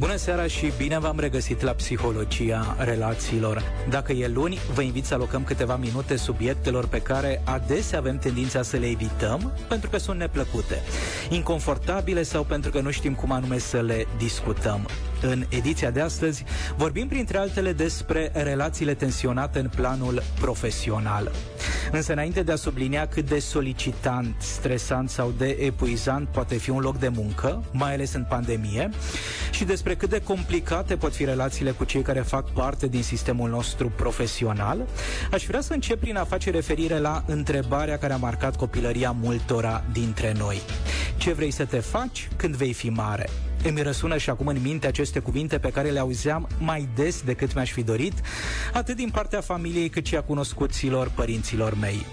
Bună seara și bine v-am regăsit la Psihologia Relațiilor. Dacă e luni, vă invit să alocăm câteva minute subiectelor pe care adesea avem tendința să le evităm pentru că sunt neplăcute, inconfortabile sau pentru că nu știm cum anume să le discutăm. În ediția de astăzi vorbim printre altele despre relațiile tensionate în planul profesional. Însă înainte de a sublinia cât de solicitant, stresant sau de epuizant poate fi un loc de muncă, mai ales în pandemie, și despre cât de complicate pot fi relațiile cu cei care fac parte din sistemul nostru profesional, aș vrea să încep prin a face referire la întrebarea care a marcat copilăria multora dintre noi. Ce vrei să te faci când vei fi mare? Îmi răsună și acum în minte aceste cuvinte pe care le auzeam mai des decât mi-aș fi dorit, atât din partea familiei cât și a cunoscuților părinților mei.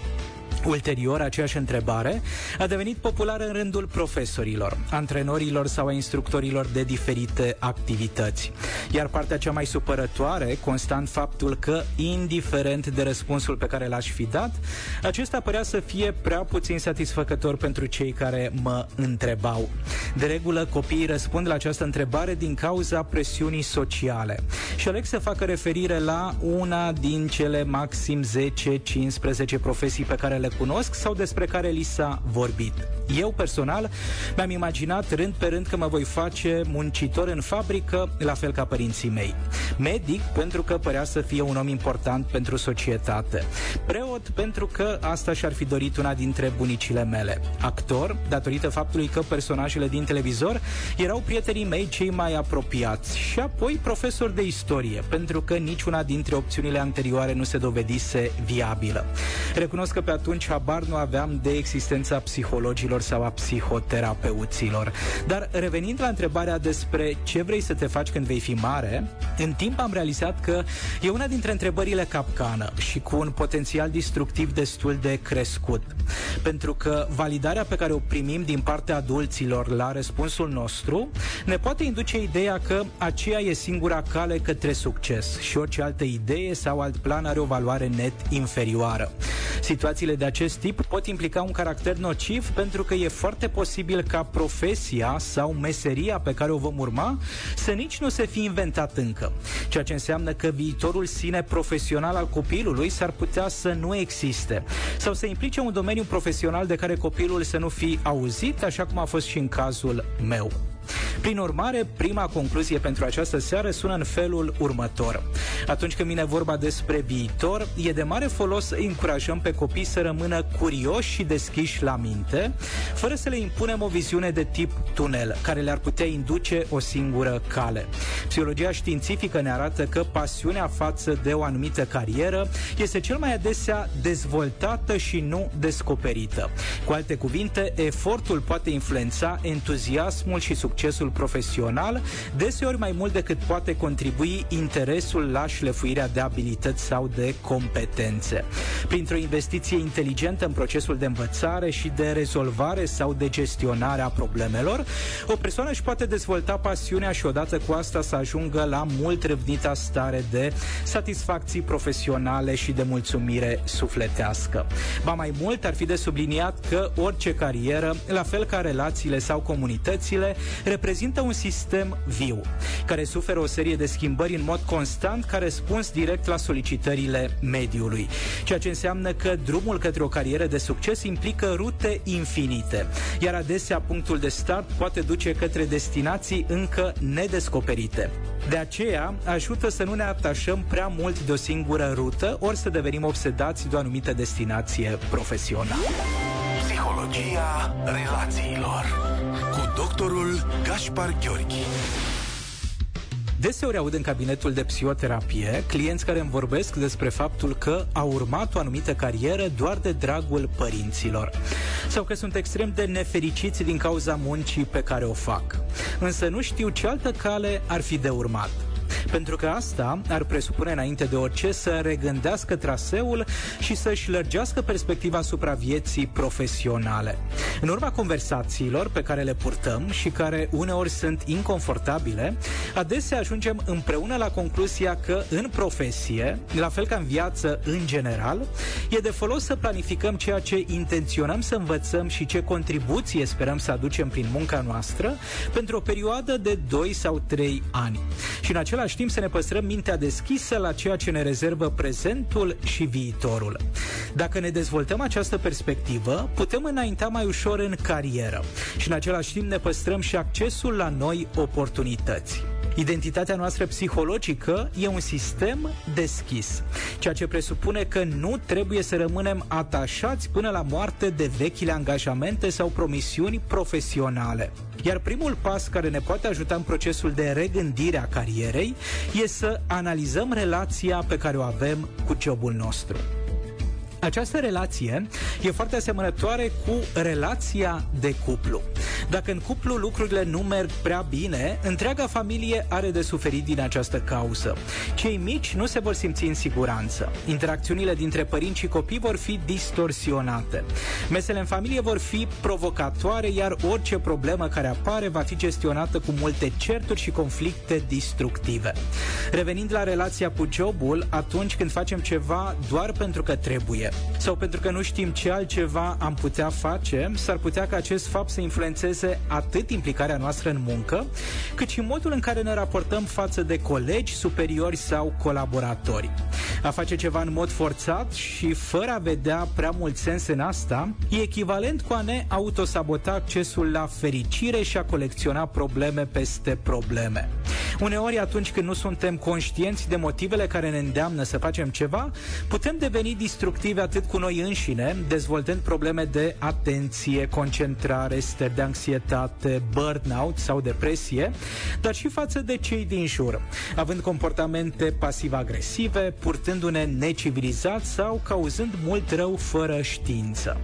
Ulterior, aceeași întrebare a devenit populară în rândul profesorilor, antrenorilor sau a instructorilor de diferite activități. Iar partea cea mai supărătoare, constant faptul că, indiferent de răspunsul pe care l-aș fi dat, acesta părea să fie prea puțin satisfăcător pentru cei care mă întrebau. De regulă, copiii răspund la această întrebare din cauza presiunii sociale și aleg să facă referire la una din cele maxim 10-15 profesii pe care le cunosc sau despre care li s-a vorbit. Eu, personal, mi-am imaginat rând pe rând că mă voi face muncitor în fabrică, la fel ca părinții mei. Medic, pentru că părea să fie un om important pentru societate. Preot, pentru că asta și-ar fi dorit una dintre bunicile mele. Actor, datorită faptului că personajele din televizor erau prietenii mei cei mai apropiați. Și apoi profesor de istorie, pentru că niciuna dintre opțiunile anterioare nu se dovedise viabilă. Recunosc că pe atunci habar nu aveam de existența psihologilor sau a psihoterapeuților. Dar revenind la întrebarea despre ce vrei să te faci când vei fi mare, în timp am realizat că e una dintre întrebările capcană și cu un potențial destructiv destul de crescut. Pentru că validarea pe care o primim din partea adulților la răspunsul nostru ne poate induce ideea că aceea e singura cale către succes și orice altă idee sau alt plan are o valoare net inferioară. Situațiile de acest tip pot implica un caracter nociv pentru că e foarte posibil ca profesia sau meseria pe care o vom urma să nici nu se fi inventat încă. Ceea ce înseamnă că viitorul sine profesional al copilului s-ar putea să nu existe sau să implice un domeniu profesional de care copilul să nu fi auzit, așa cum a fost și în cazul meu. Prin urmare, prima concluzie pentru această seară sună în felul următor. Atunci când vine vorba despre viitor, e de mare folos să încurajăm pe copii să rămână curioși și deschiși la minte, fără să le impunem o viziune de tip tunel, care le-ar putea induce o singură cale. Psihologia științifică ne arată că pasiunea față de o anumită carieră este cel mai adesea dezvoltată și nu descoperită. Cu alte cuvinte, efortul poate influența entuziasmul și succesul profesional, deseori mai mult decât poate contribui interesul la șlefuirea de abilități sau de competențe. Printr-o investiție inteligentă în procesul de învățare și de rezolvare sau de gestionare a problemelor, o persoană își poate dezvolta pasiunea și odată cu asta să ajungă la mult râvnita stare de satisfacții profesionale și de mulțumire sufletească. Ba mai mult ar fi de subliniat că orice carieră, la fel ca relațiile sau comunitățile, reprezintă un sistem viu, care suferă o serie de schimbări în mod constant ca răspuns direct la solicitările mediului, ceea ce înseamnă că drumul către o carieră de succes implică rute infinite, iar adesea punctul de start poate duce către destinații încă nedescoperite. De aceea, ajută să nu ne atașăm prea mult de o singură rută, ori să devenim obsedați de o anumită destinație profesională. Psihologia relațiilor cu doctorul Gaspar Gheorghi. Deseori aud în cabinetul de psihoterapie clienți care îmi vorbesc despre faptul că au urmat o anumită carieră doar de dragul părinților sau că sunt extrem de nefericiți din cauza muncii pe care o fac. Însă nu știu ce altă cale ar fi de urmat. Pentru că asta ar presupune înainte de orice să regândească traseul și să-și lărgească perspectiva asupra vieții profesionale. În urma conversațiilor pe care le purtăm și care uneori sunt inconfortabile, adesea ajungem împreună la concluzia că în profesie, la fel ca în viață în general, e de folos să planificăm ceea ce intenționăm să învățăm și ce contribuție sperăm să aducem prin munca noastră pentru o perioadă de 2 sau 3 ani. Și în același timp să ne păstrăm mintea deschisă la ceea ce ne rezervă prezentul și viitorul. Dacă ne dezvoltăm această perspectivă, putem înainta mai ușor în carieră și în același timp ne păstrăm și accesul la noi oportunități. Identitatea noastră psihologică e un sistem deschis, ceea ce presupune că nu trebuie să rămânem atașați până la moarte de vechile angajamente sau promisiuni profesionale. Iar primul pas care ne poate ajuta în procesul de regândire a carierei e să analizăm relația pe care o avem cu jobul nostru. Această relație e foarte asemănătoare cu relația de cuplu. Dacă în cuplu lucrurile nu merg prea bine, întreaga familie are de suferit din această cauză. Cei mici nu se vor simți în siguranță. Interacțiunile dintre părinți și copii vor fi distorsionate. Mesele în familie vor fi provocatoare, iar orice problemă care apare va fi gestionată cu multe certuri și conflicte destructive. Revenind la relația cu jobul, atunci când facem ceva doar pentru că trebuie, sau pentru că nu știm ce altceva am putea face, s-ar putea ca acest fapt să influențeze atât implicarea noastră în muncă, cât și modul în care ne raportăm față de colegi, superiori sau colaboratori. A face ceva în mod forțat și fără a vedea prea mult sens în asta, e echivalent cu a ne autosabota accesul la fericire și a colecționa probleme peste probleme. Uneori, atunci când nu suntem conștienți de motivele care ne îndeamnă să facem ceva, putem deveni destructivi negative atât cu noi înșine, dezvoltând probleme de atenție, concentrare, stări de anxietate, burnout sau depresie, dar și față de cei din jur, având comportamente pasiv-agresive, purtându-ne necivilizat sau cauzând mult rău fără știință.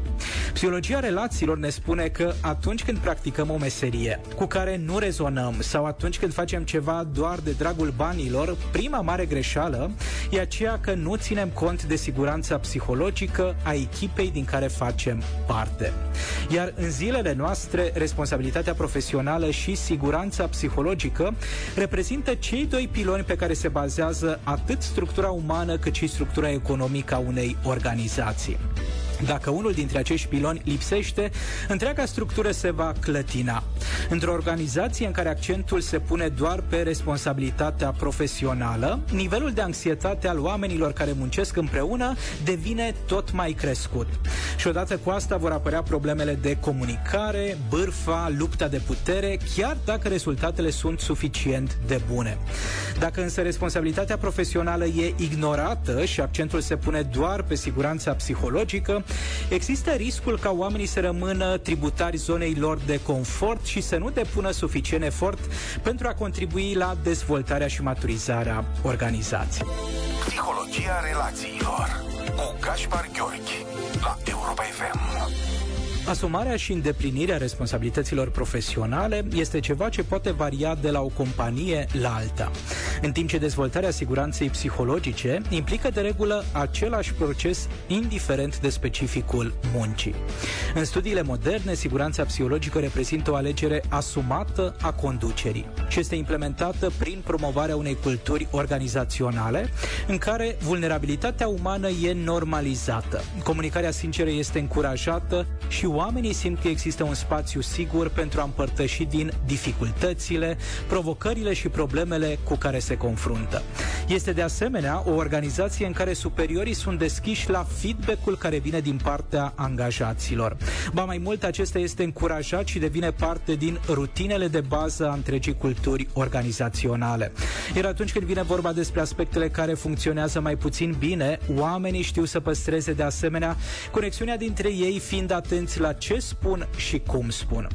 Psihologia relațiilor ne spune că atunci când practicăm o meserie cu care nu rezonăm sau atunci când facem ceva doar de dragul banilor, prima mare greșeală e aceea că nu ținem cont de siguranța psihologică psihologică a echipei din care facem parte. Iar în zilele noastre, responsabilitatea profesională și siguranța psihologică reprezintă cei doi piloni pe care se bazează atât structura umană cât și structura economică a unei organizații. Dacă unul dintre acești piloni lipsește, întreaga structură se va clătina. Într-o organizație în care accentul se pune doar pe responsabilitatea profesională, nivelul de anxietate al oamenilor care muncesc împreună devine tot mai crescut. Și odată cu asta vor apărea problemele de comunicare, bârfa, lupta de putere, chiar dacă rezultatele sunt suficient de bune. Dacă însă responsabilitatea profesională e ignorată și accentul se pune doar pe siguranța psihologică, există riscul ca oamenii să rămână tributari zonei lor de confort și să nu depună suficient efort pentru a contribui la dezvoltarea și maturizarea organizației. Psihologia relațiilor cu Gaspar Gheorghi la Europa FM. Asumarea și îndeplinirea responsabilităților profesionale este ceva ce poate varia de la o companie la alta, în timp ce dezvoltarea siguranței psihologice implică de regulă același proces indiferent de specificul muncii. În studiile moderne, siguranța psihologică reprezintă o alegere asumată a conducerii și este implementată prin promovarea unei culturi organizaționale în care vulnerabilitatea umană e normalizată. Comunicarea sinceră este încurajată și oamenii simt că există un spațiu sigur pentru a împărtăși din dificultățile, provocările și problemele cu care se confruntă. Este de asemenea o organizație în care superiorii sunt deschiși la feedback-ul care vine din partea angajaților. Ba mai mult, acesta este încurajat și devine parte din rutinele de bază a întregii culturi organizaționale. Iar atunci când vine vorba despre aspectele care funcționează mai puțin bine, oamenii știu să păstreze de asemenea conexiunea dintre ei fiind atenți la ce spun și cum spun.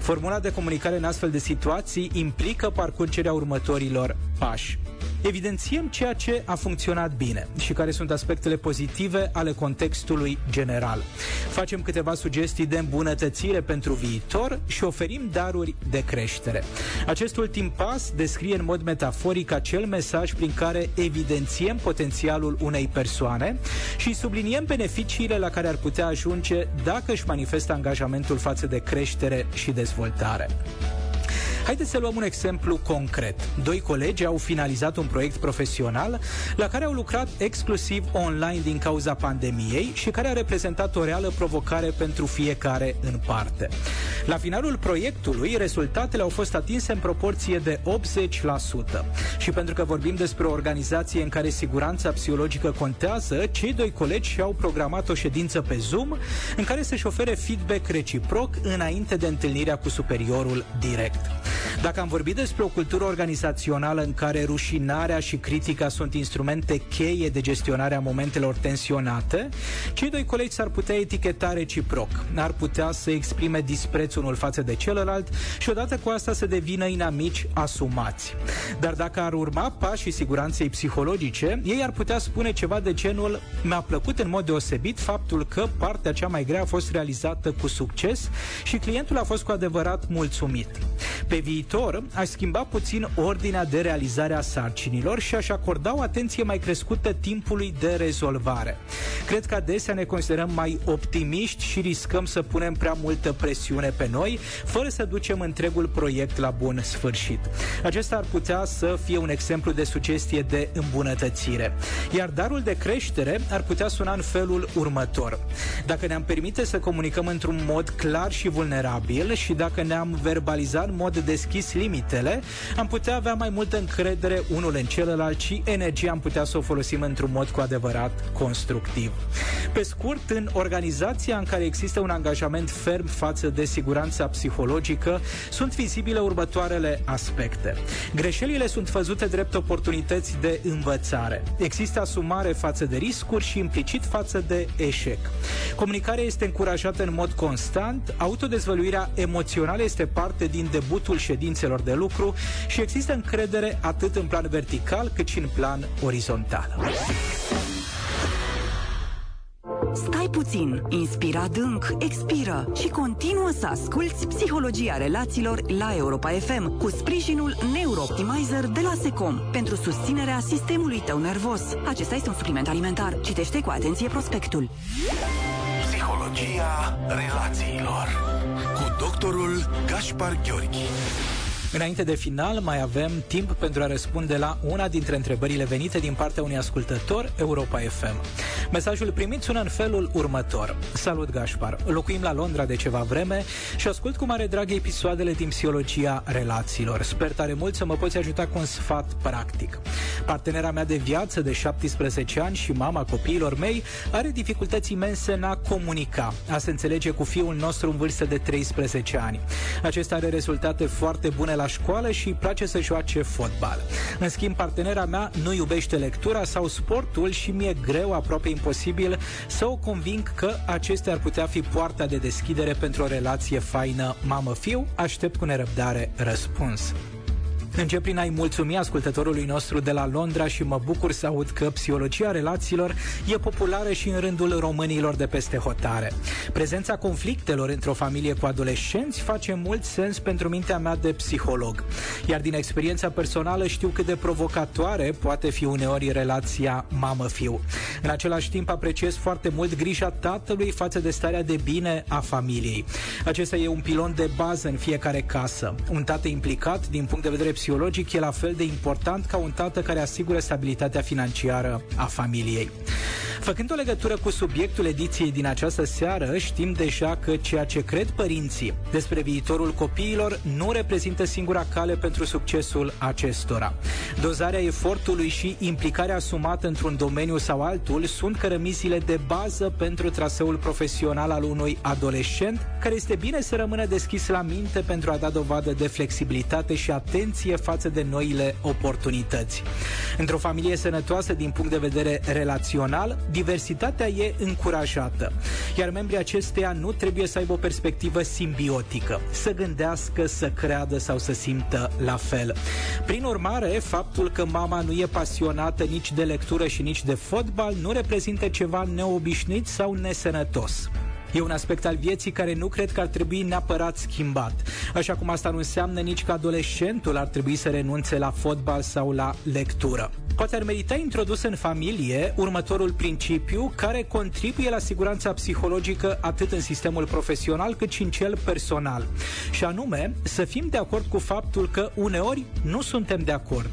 Formula de comunicare în astfel de situații implică parcurgerea următorilor pași. Evidențiem ceea ce a funcționat bine și care sunt aspectele pozitive ale contextului general. Facem câteva sugestii de îmbunătățire pentru viitor și oferim daruri de creștere. Acest ultim pas descrie în mod metaforic acel mesaj prin care evidențiem potențialul unei persoane și subliniem beneficiile la care ar putea ajunge dacă își manifestă angajamentul față de creștere și dezvoltare. Haideți să luăm un exemplu concret. Doi colegi au finalizat un proiect profesional la care au lucrat exclusiv online din cauza pandemiei și care a reprezentat o reală provocare pentru fiecare în parte. La finalul proiectului, rezultatele au fost atinse în proporție de 80%. Și pentru că vorbim despre o organizație în care siguranța psihologică contează, cei doi colegi și-au programat o ședință pe Zoom în care să-și ofere feedback reciproc înainte de întâlnirea cu superiorul direct. Dacă am vorbit despre o cultură organizațională în care rușinarea și critica sunt instrumente cheie de gestionare a momentelor tensionate, cei doi colegi s-ar putea eticheta reciproc. Ar putea să exprime dispreț unul față de celălalt și odată cu asta să devină inamici asumați. Dar dacă ar urma pașii siguranței psihologice, ei ar putea spune ceva de genul mi-a plăcut în mod deosebit faptul că partea cea mai grea a fost realizată cu succes și clientul a fost cu adevărat mulțumit. Pe viitor, aș schimba puțin ordinea de realizare a sarcinilor și aș acorda o atenție mai crescută timpului de rezolvare. Cred că adesea ne considerăm mai optimiști și riscăm să punem prea multă presiune pe noi, fără să ducem întregul proiect la bun sfârșit. Acesta ar putea să fie un exemplu de sugestie de îmbunătățire. Iar darul de creștere ar putea suna în felul următor. Dacă ne-am permite să comunicăm într-un mod clar și vulnerabil și dacă ne-am verbalizat în mod deschis limitele, am putea avea mai multă încredere unul în celălalt și energia am putea să o folosim într-un mod cu adevărat constructiv. Pe scurt, în organizația în care există un angajament ferm față de siguranța psihologică, sunt vizibile următoarele aspecte. Greșelile sunt văzute drept oportunități de învățare. Există asumare față de riscuri și implicit față de eșec. Comunicarea este încurajată în mod constant, autodezvăluirea emoțională este parte din debutul ședințelor de lucru și există încredere atât în plan vertical cât și în plan orizontal. Stai puțin, inspira adânc, expiră și continuă să asculți Psihologia Relațiilor la Europa FM cu sprijinul Neurooptimizer de la Secom pentru susținerea sistemului tău nervos. Acesta este un supliment alimentar. Citește cu atenție prospectul. Psihologia Relațiilor cu doctorul Gaspar Gheorghi. Înainte de final, mai avem timp pentru a răspunde la una dintre întrebările venite din partea unui ascultător Europa FM. Mesajul primit sună în felul următor. Salut, Gașpar! Locuim la Londra de ceva vreme și ascult cu mare drag episoadele din psihologia relațiilor. Sper tare mult să mă poți ajuta cu un sfat practic. Partenera mea de viață de 17 ani și mama copiilor mei are dificultăți imense în a comunica, a se înțelege cu fiul nostru în vârstă de 13 ani. Acesta are rezultate foarte bune la școală și îi place să joace fotbal. În schimb, partenera mea nu iubește lectura sau sportul și mi-e greu, aproape imposibil, să o conving că acestea ar putea fi poarta de deschidere pentru o relație faină mamă-fiu. Aștept cu nerăbdare răspuns. Încep prin a-i mulțumi ascultătorului nostru de la Londra și mă bucur să aud că psihologia relațiilor e populară și în rândul românilor de peste hotare. Prezența conflictelor într-o familie cu adolescenți face mult sens pentru mintea mea de psiholog. Iar din experiența personală știu cât de provocatoare poate fi uneori relația mamă-fiu. În același timp apreciez foarte mult grija tatălui față de starea de bine a familiei. Acesta e un pilon de bază în fiecare casă. Un tată implicat din punct de vedere psihologic e la fel de important ca un tată care asigură stabilitatea financiară a familiei. Făcând o legătură cu subiectul ediției din această seară, știm deja că ceea ce cred părinții despre viitorul copiilor nu reprezintă singura cale pentru succesul acestora. Dozarea efortului și implicarea asumată într-un domeniu sau altul sunt cărămizile de bază pentru traseul profesional al unui adolescent, care este bine să rămână deschis la minte pentru a da dovadă de flexibilitate și atenție față de noile oportunități. Într-o familie sănătoasă din punct de vedere relațional, diversitatea e încurajată, iar membrii acesteia nu trebuie să aibă o perspectivă simbiotică, să gândească, să creadă sau să simtă la fel. Prin urmare, faptul că mama nu e pasionată nici de lectură și nici de fotbal nu reprezintă ceva neobișnuit sau nesănătos. E un aspect al vieții care nu cred că ar trebui neapărat schimbat. Așa cum asta nu înseamnă nici că adolescentul ar trebui să renunțe la fotbal sau la lectură. Poate ar merita introdus în familie următorul principiu care contribuie la siguranța psihologică atât în sistemul profesional cât și în cel personal. Și anume, să fim de acord cu faptul că uneori nu suntem de acord.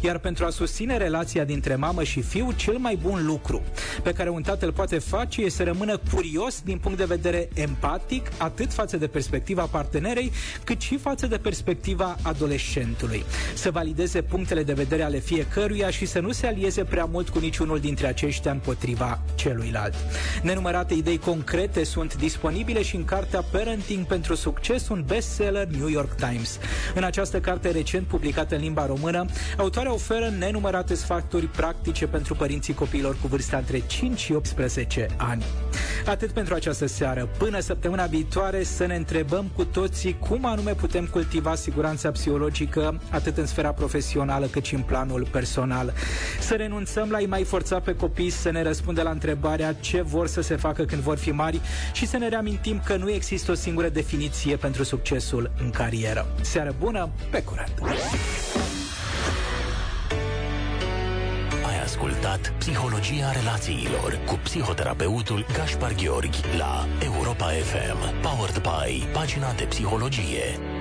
Iar pentru a susține relația dintre mamă și fiu, cel mai bun lucru pe care un tată îl poate face este să rămână curios din punct de vedere empatic, atât față de perspectiva partenerei, cât și față de perspectiva adolescentului. Să valideze punctele de vedere ale fiecăruia și să nu se alieze prea mult cu niciunul dintre aceștia împotriva celuilalt. Nenumărate idei concrete sunt disponibile și în cartea Parenting pentru Succes, un bestseller New York Times. În această carte recent publicată în limba română, autoarea oferă nenumărate sfaturi practice pentru părinții copiilor cu vârsta între 5 și 18 ani. Atât pentru această seară. Până săptămâna viitoare să ne întrebăm cu toții cum anume putem cultiva siguranța psihologică atât în sfera profesională cât și în planul personal. Să renunțăm la a mai forța pe copii să ne răspundă la întrebarea ce vor să se facă când vor fi mari și să ne reamintim că nu există o singură definiție pentru succesul în carieră. Seară bună, pe curând! Ascultat Psihologia relațiilor cu psihoterapeutul Gaspar Gheorghi la Europa FM. Powered by pagina de psihologie.